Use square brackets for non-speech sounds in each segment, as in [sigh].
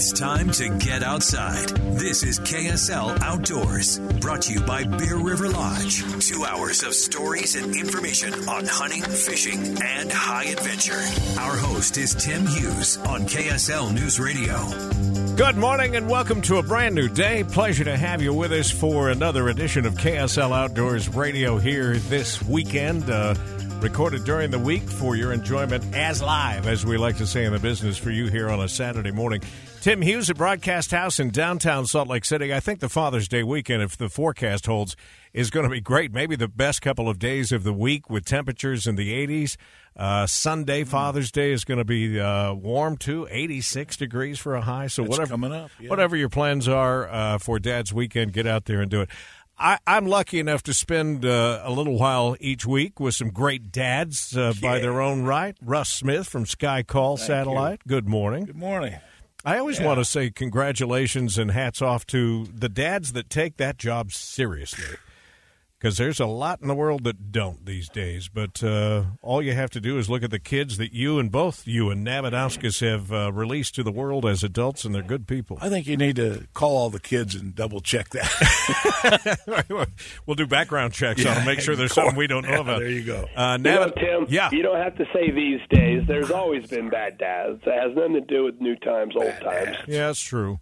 It's time to get outside. This is KSL Outdoors, brought to you by Bear River Lodge. Two hours of stories and information on hunting, fishing, and high adventure. Our host is Tim Hughes on KSL News Radio. Good morning and welcome to a brand new day. Pleasure to have you with us for another edition of KSL Outdoors Radio here this weekend. Uh, recorded during the week for your enjoyment as live, as we like to say in the business, for you here on a Saturday morning. Tim Hughes at Broadcast House in downtown Salt Lake City. I think the Father's Day weekend, if the forecast holds, is going to be great. Maybe the best couple of days of the week with temperatures in the 80s. Uh, Sunday, Father's Day, is going to be uh, warm too, 86 degrees for a high. So It's whatever coming up, yeah. whatever your plans are uh, for Dad's weekend, get out there and do it. I, I'm lucky enough to spend uh, a little while each week with some great dads uh, by their own right. Russ Smith from Sky Call Satellite. Good morning. Good morning. I always want to say congratulations and hats off to the dads that take that job seriously. Because there's a lot in the world that don't these days. But uh, all you have to do is look at the kids that you and both you and Navadauskas have uh, released to the world as adults, and they're good people. I think you need to call all the kids and double check that. [laughs] we'll do background checks on Yeah, them, make sure there's course. something we don't know Yeah, about. there you go. Uh, You know, Tim, yeah. you don't have to say these days. There's always been bad dads. It has nothing to do with new times, old times. Yeah, that's true.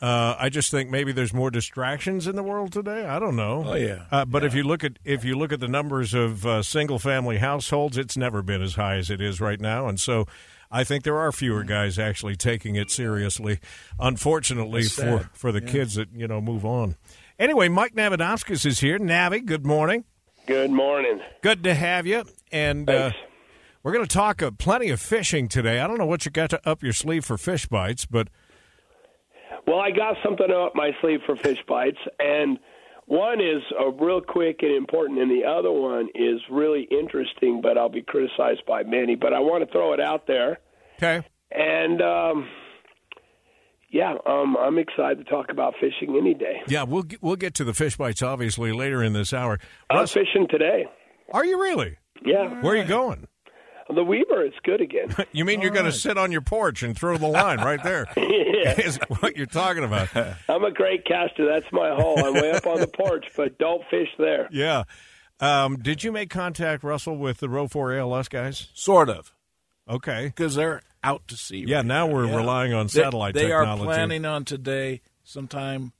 Uh, I just think maybe there's more distractions in the world today. I don't know. Oh, yeah. Uh, but if you look at if you look at the numbers of uh, single family households, it's never been as high as it is right now, and so. I think there are fewer guys actually taking it seriously, unfortunately for, for the kids that you know move on. Anyway, Mike Navadowskis is here. Navi, good morning. Good morning. Good to have you. And uh, we're going to talk uh, plenty of fishing today. I don't know what you got to up your sleeve for fish bites, but Well, I got something up my sleeve for fish bites, and one is uh, real quick and important, and the other one is really interesting, but I'll be criticized by many. But I want to throw it out there, okay. and um, yeah, um, I'm excited to talk about fishing any day. Yeah, we'll get, we'll get to the fish bites obviously later in this hour. I'm Russ, fishing today. are you really? Yeah, Where are you going? The Weber is good again. [laughs] You mean you're going to sit on your porch and throw the line right there? [laughs] yeah. [laughs] Is what you're talking about? I'm a great caster. That's my hole. I'm way up on the porch, but don't fish there. Yeah. Um, did you make contact, Russell, with the Row 4 ALS guys? sort of, Okay. because they're out to sea. Yeah, right now we're relying on satellite they, technology. are planning on today, sometime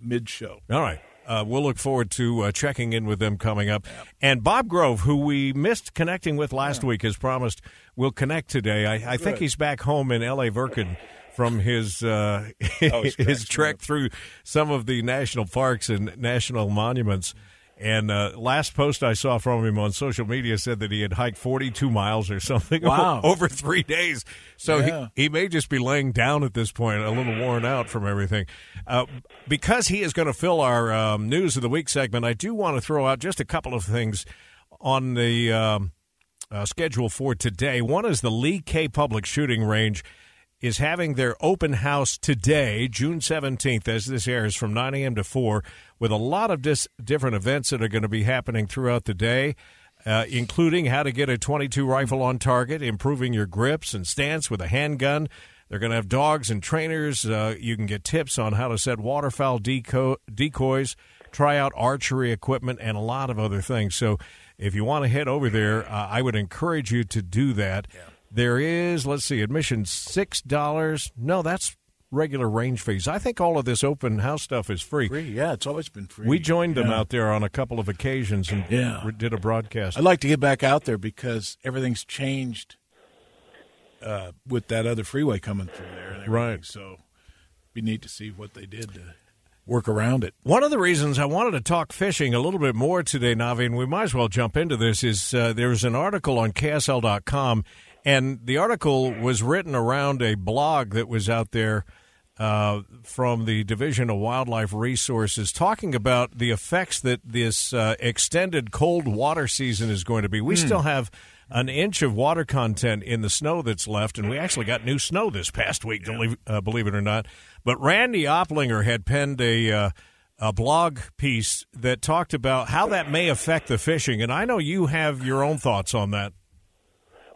mid-show. All right. Uh, we'll look forward to uh, checking in with them coming up. And Bob Grove, who we missed connecting with last week, has promised we'll connect today. I, I think he's back home in La Verkin from his uh, Always [laughs] his trek through some of the national parks and national monuments. And uh, last post I saw from him on social media said that he had hiked 42 miles or something [laughs] Wow. over three days. So Yeah. he, he may just be laying down at this point, a little worn out from everything. Uh, because he is going to fill our um, news of the week segment, I do want to throw out just a couple of things on the um, uh, schedule for today. One is the Lee Kay Public Shooting Range is having their open house today, June 17th, as this airs from 9 a.m. to 4, with a lot of dis- different events that are going to be happening throughout the day. Uh, including how to get a 22 rifle on target, improving your grips and stance with a handgun. They're going to have dogs and trainers. Uh, you can get tips on how to set waterfowl deco- decoys, try out archery equipment, and a lot of other things. So, if you want to head over there, uh, I would encourage you to do that. There is, let's see, admission six dollars. No, that's regular range fees. I think all of this open house stuff is free. Free, yeah, it's always been free. We joined them Yeah. out there on a couple of occasions and Yeah. did a broadcast. I'd like to get back out there because everything's changed uh, with that other freeway coming through there. Right. So, be neat to see what they did to work around it. One of the reasons I wanted to talk fishing a little bit more today, Navi, and we might as well jump into this, is uh, there's an article on KSL.com, and the article was written around a blog that was out there uh, from the Division of Wildlife Resources talking about the effects that this uh, extended cold water season is going to be. We still have an inch of water content in the snow that's left, and we actually got new snow this past week, believe, uh, believe it or not. But Randy Oplinger had penned a uh, a blog piece that talked about how that may affect the fishing, and I know you have your own thoughts on that.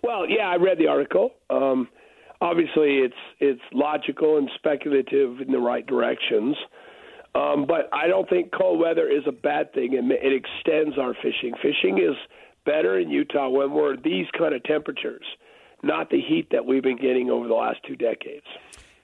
Well, yeah, I read the article. Um, obviously, it's it's logical and speculative in the right directions, um, but I don't think cold weather is a bad thing. It, it extends our fishing. Fishing is better in Utah when we're these kind of temperatures, not the heat that we've been getting over the last two decades.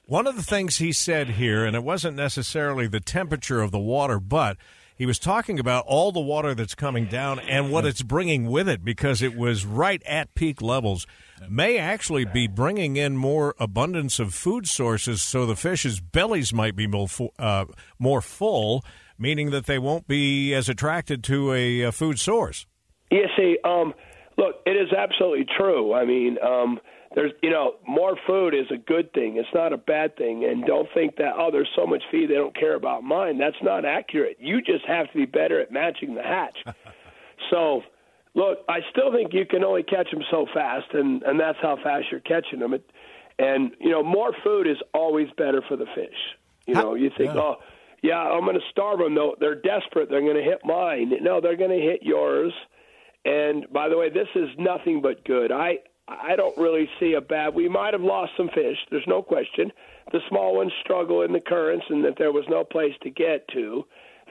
One of the things he said here, and it wasn't necessarily the temperature of the water, but he was talking about all the water that's coming down and what it's bringing with it because it was right at peak levels. May actually be bringing in more abundance of food sources, so the fish's bellies might be more, uh, more full, meaning that they won't be as attracted to a, a food source. You see, um, look, it is absolutely true. I mean, um, there's, you know, more food is a good thing. It's not a bad thing. And don't think that, oh, there's so much feed they don't care about mine. That's not accurate. You just have to be better at matching the hatch. [laughs] so, look, I still think you can only catch them so fast, and, and that's how fast you're catching them. It, and, you know, more food is always better for the fish. You know, you think, oh, yeah, I'm going to starve them. No, they're desperate. They're going to hit mine. No, they're going to hit yours. And by the way, this is nothing but good. I I don't really see a bad. We might have lost some fish. There's no question. The small ones struggle in the currents, and that there was no place to get to.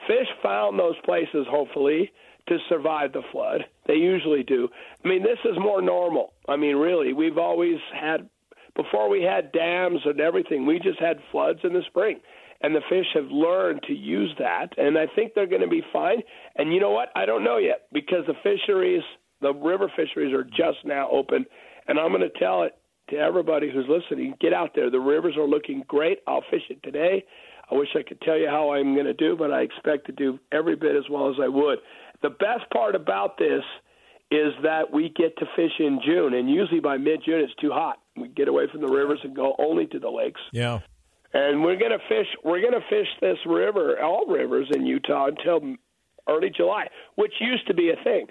Fish found those places, hopefully, to survive the flood. They usually do. I mean, this is more normal. I mean, really, we've always had before we had dams and everything. We just had floods in the spring and the fish have learned to use that and i think they're going to be fine and you know what i don't know yet because the fisheries the river fisheries are just now open and i'm going to tell it to everybody who's listening get out there the rivers are looking great i'll fish it today i wish i could tell you how i'm going to do but i expect to do every bit as well as i would the best part about this is that we get to fish in june and usually by mid june it's too hot we get away from the rivers and go only to the lakes Yeah. and we're going to fish. We're going to fish this river, all rivers in Utah, until early July, which used to be a thing.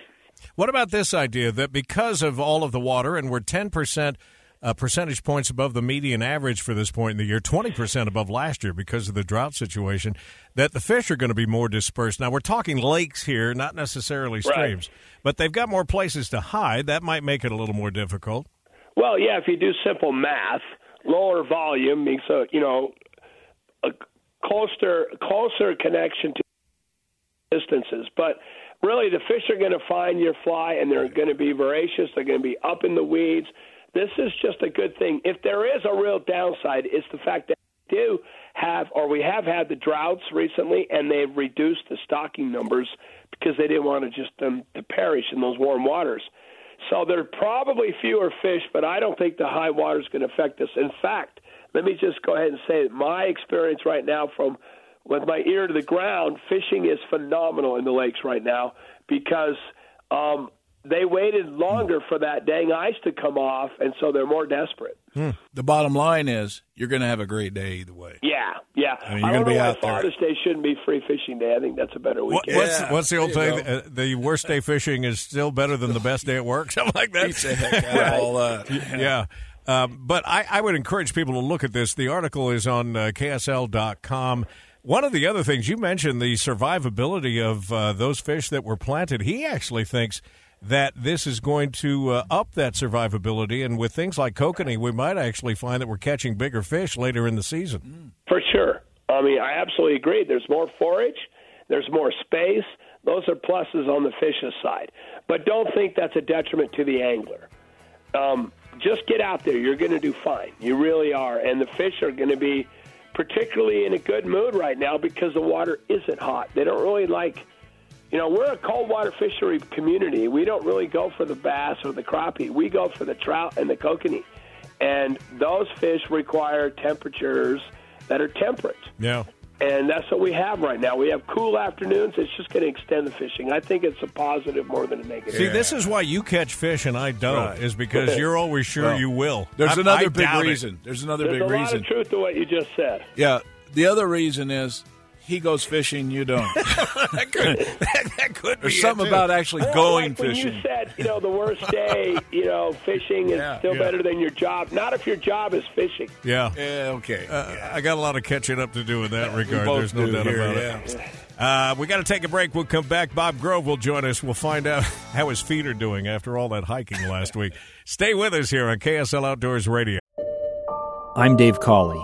What about this idea that because of all of the water, and we're 10% uh, percentage points above the median average for this point in the year, 20% above last year because of the drought situation, that the fish are going to be more dispersed? Now, we're talking lakes here, not necessarily Right. streams, but they've got more places to hide. That might make it a little more difficult. Well, yeah, if you do simple math, lower volume means a you know a closer closer connection to distances, but. Really, the fish are going to find your fly, and they're going to be voracious. They're going to be up in the weeds. This is just a good thing. If there is a real downside, it's the fact that we do have, or we have had the droughts recently, and they've reduced the stocking numbers because they didn't want to just them to perish in those warm waters. So there are probably fewer fish, but I don't think the high water is going to affect us. In fact, let me just go ahead and say that my experience right now from with my ear to the ground, fishing is phenomenal in the lakes right now because um, they waited longer for that dang ice to come off, and so they're more desperate. The bottom line is you're going to have a great day either way. Yeah, yeah. I mean, you're don't gonna be out there. Father's Day shouldn't be free fishing day. I think that's a better What, weekend. what's, what's the old There you saying? Uh, the worst day fishing is still better than the best day at work, [laughs] something like that. Beats the heck out all that. yeah. Um, but I, I would encourage people to look at this. The article is on uh, KSL.com. One of the other things you mentioned, the survivability of uh, those fish that were planted, he actually thinks that this is going to uh, up that survivability. And with things like kokanee, we might actually find that we're catching bigger fish later in the season. For sure. I mean, I absolutely agree. There's more forage, there's more space. Those are pluses on the fish's side. But don't think that's a detriment to the angler. Um, just get out there. You're going to do fine. You really are. And the fish are going to be particularly in a good mood right now because the water isn't hot. They don't really like, you know, we're a cold water fishery community. We don't really go for the bass or the crappie. We go for the trout and the kokanee. And those fish require temperatures that are temperate. Yeah. And that's what we have right now. We have cool afternoons. It's just going to extend the fishing. I think it's a positive more than a negative. See, this is why you catch fish and I don't, Right. is because you're always sure Well, you will. There's I- another I big doubt it. reason. There's another There's big a lot reason. of truth to what you just said. Yeah. The other reason is he goes fishing, you don't. [laughs] that could, that, that could There's be something it, too. about actually Well, going like when fishing. you said, you know, the worst [laughs] day, you know, fishing is Yeah, still yeah. better than your job. Not if your job is fishing. Yeah. yeah, okay. Uh, I got a lot of catching up to do in that regard. There's no doubt here, about yeah. it. Uh, we got to take a break. We'll come back. Bob Grove will join us. We'll find out [laughs] how his feet are doing after all that hiking last week. Stay with us here on KSL Outdoors Radio. I'm Dave Cawley,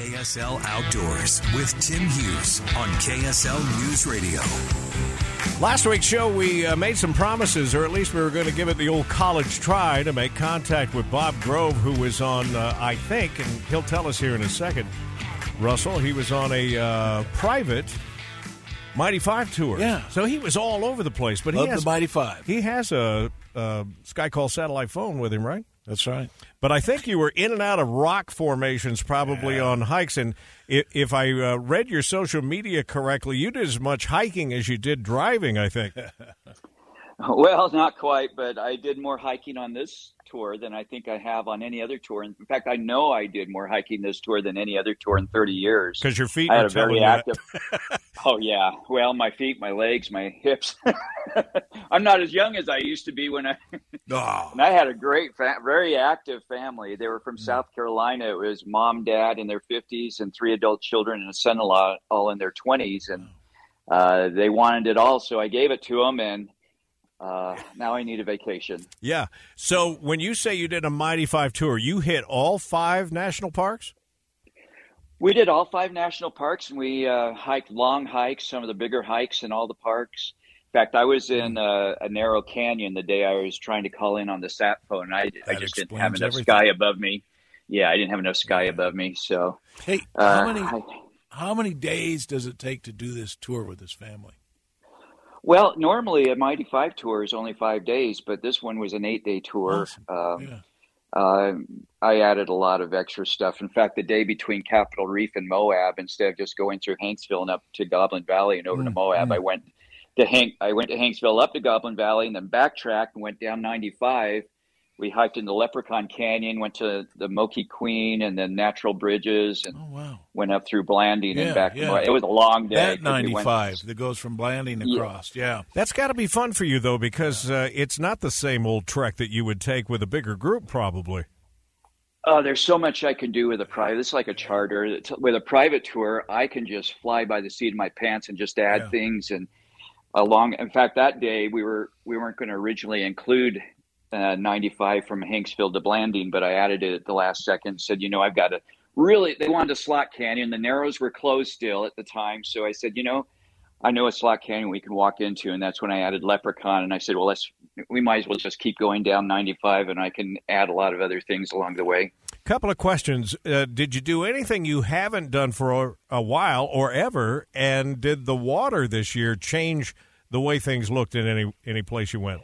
KSL Outdoors with Tim Hughes on KSL News Radio. Last week's show, we uh, made some promises, or at least we were going to give it the old college try to make contact with Bob Grove, who was on, uh, I think, and he'll tell us here in a second, Russell, he was on a uh, private Mighty Five tour. Yeah. So he was all over the place. But Love he has, the Mighty Five. He has a, a Skycall satellite phone with him, right? That's right. But I think you were in and out of rock formations probably on hikes. And if, if I uh, read your social media correctly, you did as much hiking as you did driving, I think. [laughs] [laughs] Well, not quite, but I did more hiking on this tour than I think I have on any other tour. In fact, I know I did more hiking this tour than any other tour in 30 years. Because your feet I are had a very active. [laughs] oh yeah, well, my feet, my legs, my hips. [laughs] I'm not as young as I used to be when I. Oh, And I had a great, fa- very active family. They were from South Carolina. It was mom, dad in their 50s, and three adult children and a son-in-law, all in their 20s, and uh, they wanted it all. So I gave it to them, and uh, now I need a vacation. Yeah. So when you say you did a Mighty Five tour, you hit all five national parks? We did all five national parks, and we uh, hiked long hikes, some of the bigger hikes in all the parks. In fact, I was in uh, a narrow canyon the day I was trying to call in on the sat phone. I, I That just didn't have enough everything. sky above me. Yeah, I didn't have enough sky above me. So, Hey, uh, how many I- how many days does it take to do this tour with this family? Well, normally a Mighty Five tour is only five days, but this one was an eight-day tour. Um, Yeah. uh, I added a lot of extra stuff. In fact, the day between Capitol Reef and Moab, instead of just going through Hanksville and up to Goblin Valley and over to Mm, Moab, mm. I went to Hank. I went to Hanksville up to Goblin Valley and then backtracked and went down 95. We hiked into Leprechaun Canyon, went to the Moki Queen and the Natural Bridges, and Oh wow. went up through Blanding Yeah, and back. yeah. It was a long day. That 'cause we went- 95 that goes from Blanding across. Yeah. That's got to be fun for you, though, because uh, it's not the same old trek that you would take with a bigger group, probably. Oh, there's so much I can do with a private. It's like a charter. It's- With a private tour, I can just fly by the seat of my pants and just add Yeah. things. And along, in fact, that day we were we weren't going to originally include uh, 95 from Hanksville to Blanding, but I added it at the last second. Said, you know, I've got to really. They wanted a slot canyon. The narrows were closed still at the time, so I said, you know, I know a slot canyon we can walk into, and that's when I added Leprechaun. And I said, well, let's we might as well just keep going down 95, and I can add a lot of other things along the way. Couple of questions. Uh, did you do anything you haven't done for a, a while or ever? And did the water this year change the way things looked in any any place you went?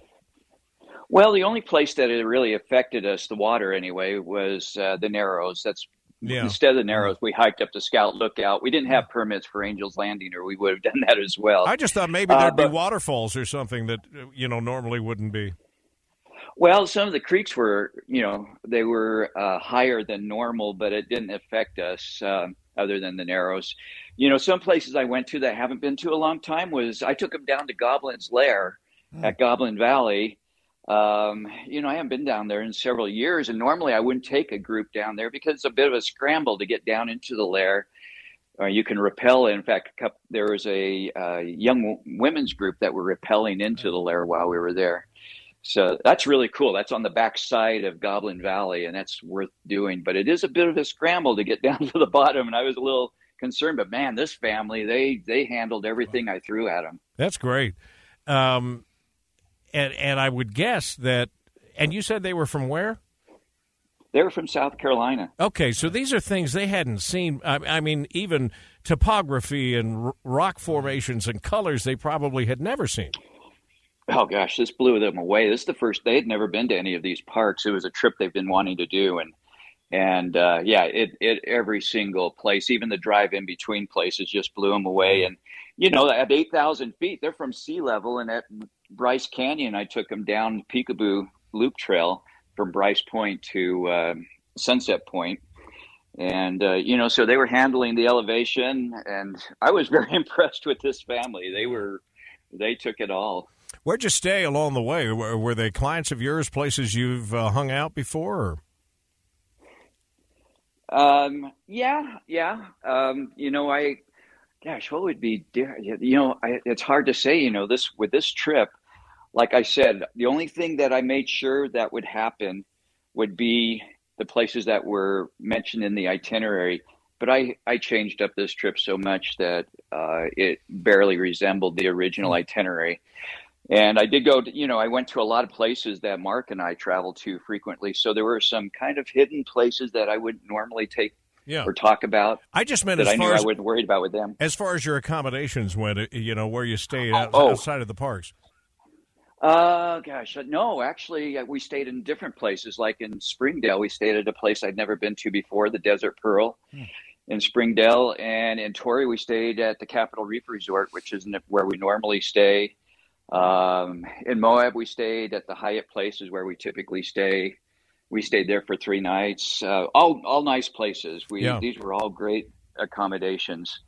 Well, the only place that it really affected us, the water anyway, was uh, the Narrows. That's Yeah. instead of the Narrows, we hiked up the Scout Lookout. We didn't have permits for Angels Landing, or we would have done [laughs] that as well. I just thought maybe Uh, there'd be but- waterfalls or something that uh, you know normally wouldn't be. Well, some of the creeks were, you know, they were uh, higher than normal, but it didn't affect us um, other than the Narrows. You know, some places I went to that I haven't been to a long time was I took them down to Goblin's Lair at Goblin Valley. Um, you know, I haven't been down there in several years, and normally I wouldn't take a group down there because it's a bit of a scramble to get down into the lair. Uh, you can rappel. In fact, a couple, there was a uh, young women's group that were rappelling into the lair while we were there. So that's really cool. That's on the back side of Goblin Valley, and that's worth doing. But it is a bit of a scramble to get [laughs] down to the bottom, and I was a little concerned. But man, this family they they handled everything I threw at them. That's great. Um, and and I would guess that. And you said they were from where? They were from South Carolina. Okay, so these are things they hadn't seen. I, I mean, even topography and r- rock formations and colors they probably had never seen. Oh gosh, this blew them away. This is the first they had never been to any of these parks. It was a trip they've been wanting to do, and and uh, yeah, it it every single place, even the drive in between places, just blew them away. And you know, at eight thousand feet, they're from sea level, and at Bryce Canyon, I took them down the Peekaboo Loop Trail from Bryce Point to um Sunset Point. And uh, you know, so they were handling the elevation, and I was [laughs] very impressed with this family. They were, they took it all. Where'd you stay along the way? Were, were they clients of yours, places you've uh, hung out before? Or? Um, yeah, yeah. Um, you know, I, gosh, what would be, dear- you know, I, it's hard to say, you know, this, with this trip, like I said, the only thing that I made sure that would happen would be the places that were mentioned in the itinerary. But I, I changed up this trip so much that uh, it barely resembled the original itinerary. And I did go, to, you know, I went to a lot of places that Mark and I travel to frequently. So there were some kind of hidden places that I wouldn't normally take Yeah. or talk about. I just meant as I far I wasn't worried about with them. As far as your accommodations went, uh, you know, where you stayed Oh. outside of the parks. Uh, gosh, uh, no, actually, uh, we stayed in different places. Like in Springdale, we stayed at a place I'd never been to before, the Desert Pearl in Springdale. And in Torrey, we stayed at the Capitol Reef Resort, which is where we normally stay. Um, in Moab, we stayed at the Hyatt Places where we typically stay. We stayed there for three nights. Uh, all, all nice places. We, Yeah. these were all great accommodations.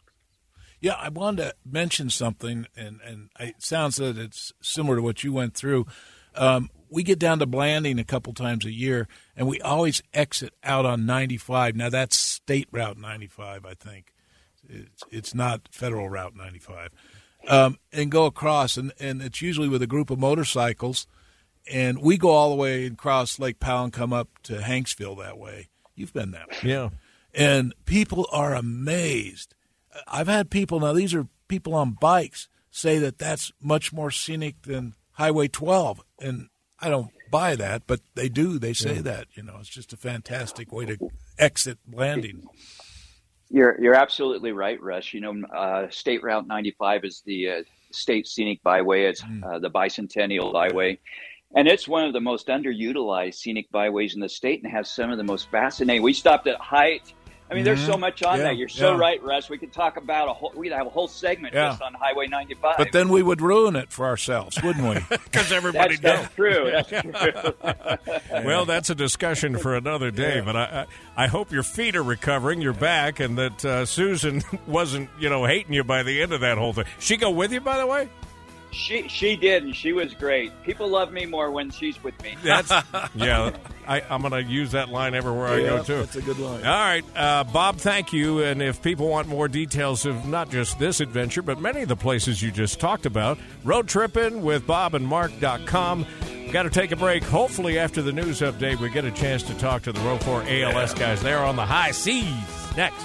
Yeah, I wanted to mention something, and and it sounds that it's similar to what you went through. Um, we get down to Blanding a couple times a year, and we always exit out on 95. Now that's State Route 95, I think. It's it's not Federal Route 95, um, and go across, and and it's usually with a group of motorcycles, and we go all the way across Lake Powell and come up to Hanksville that way. You've been that way, Yeah. and people are amazed. I've had people now; these are people on bikes say that that's much more scenic than Highway 12, and I don't buy that, but they do. They say Yeah. that you know it's just a fantastic way to exit Blanding. You're you're absolutely right, Russ. You know, uh, State Route 95 is the uh, state scenic byway. It's uh, the bicentennial byway, and it's one of the most underutilized scenic byways in the state, and has some of the most fascinating. We stopped at Hite. I mean, there's so Mhm. much on Yeah, that. You're so yeah. right, Russ. We could talk about a whole. We'd have a whole segment Yeah. just on Highway 95. But then we would ruin it for ourselves, wouldn't we? [laughs] Because [laughs] everybody that's, [laughs] that's true. That's true. Well, that's a discussion for another day. But I, I, I hope your feet are recovering, your back, and that uh, Susan wasn't, you know, hating you by the end of that whole thing. She go with you, by the way. She she did, and she was great. People love me more when she's with me. That's [laughs] yeah. I, I'm going to use that line everywhere I go too. that's a good line. All right, uh, Bob. Thank you. And if people want more details of not just this adventure, but many of the places you just talked about, road tripping with Bob and Mark.com. We've got to take a break. Hopefully, after the news update, we get a chance to talk to the Row 4 ALS guys. They're on the high seas next.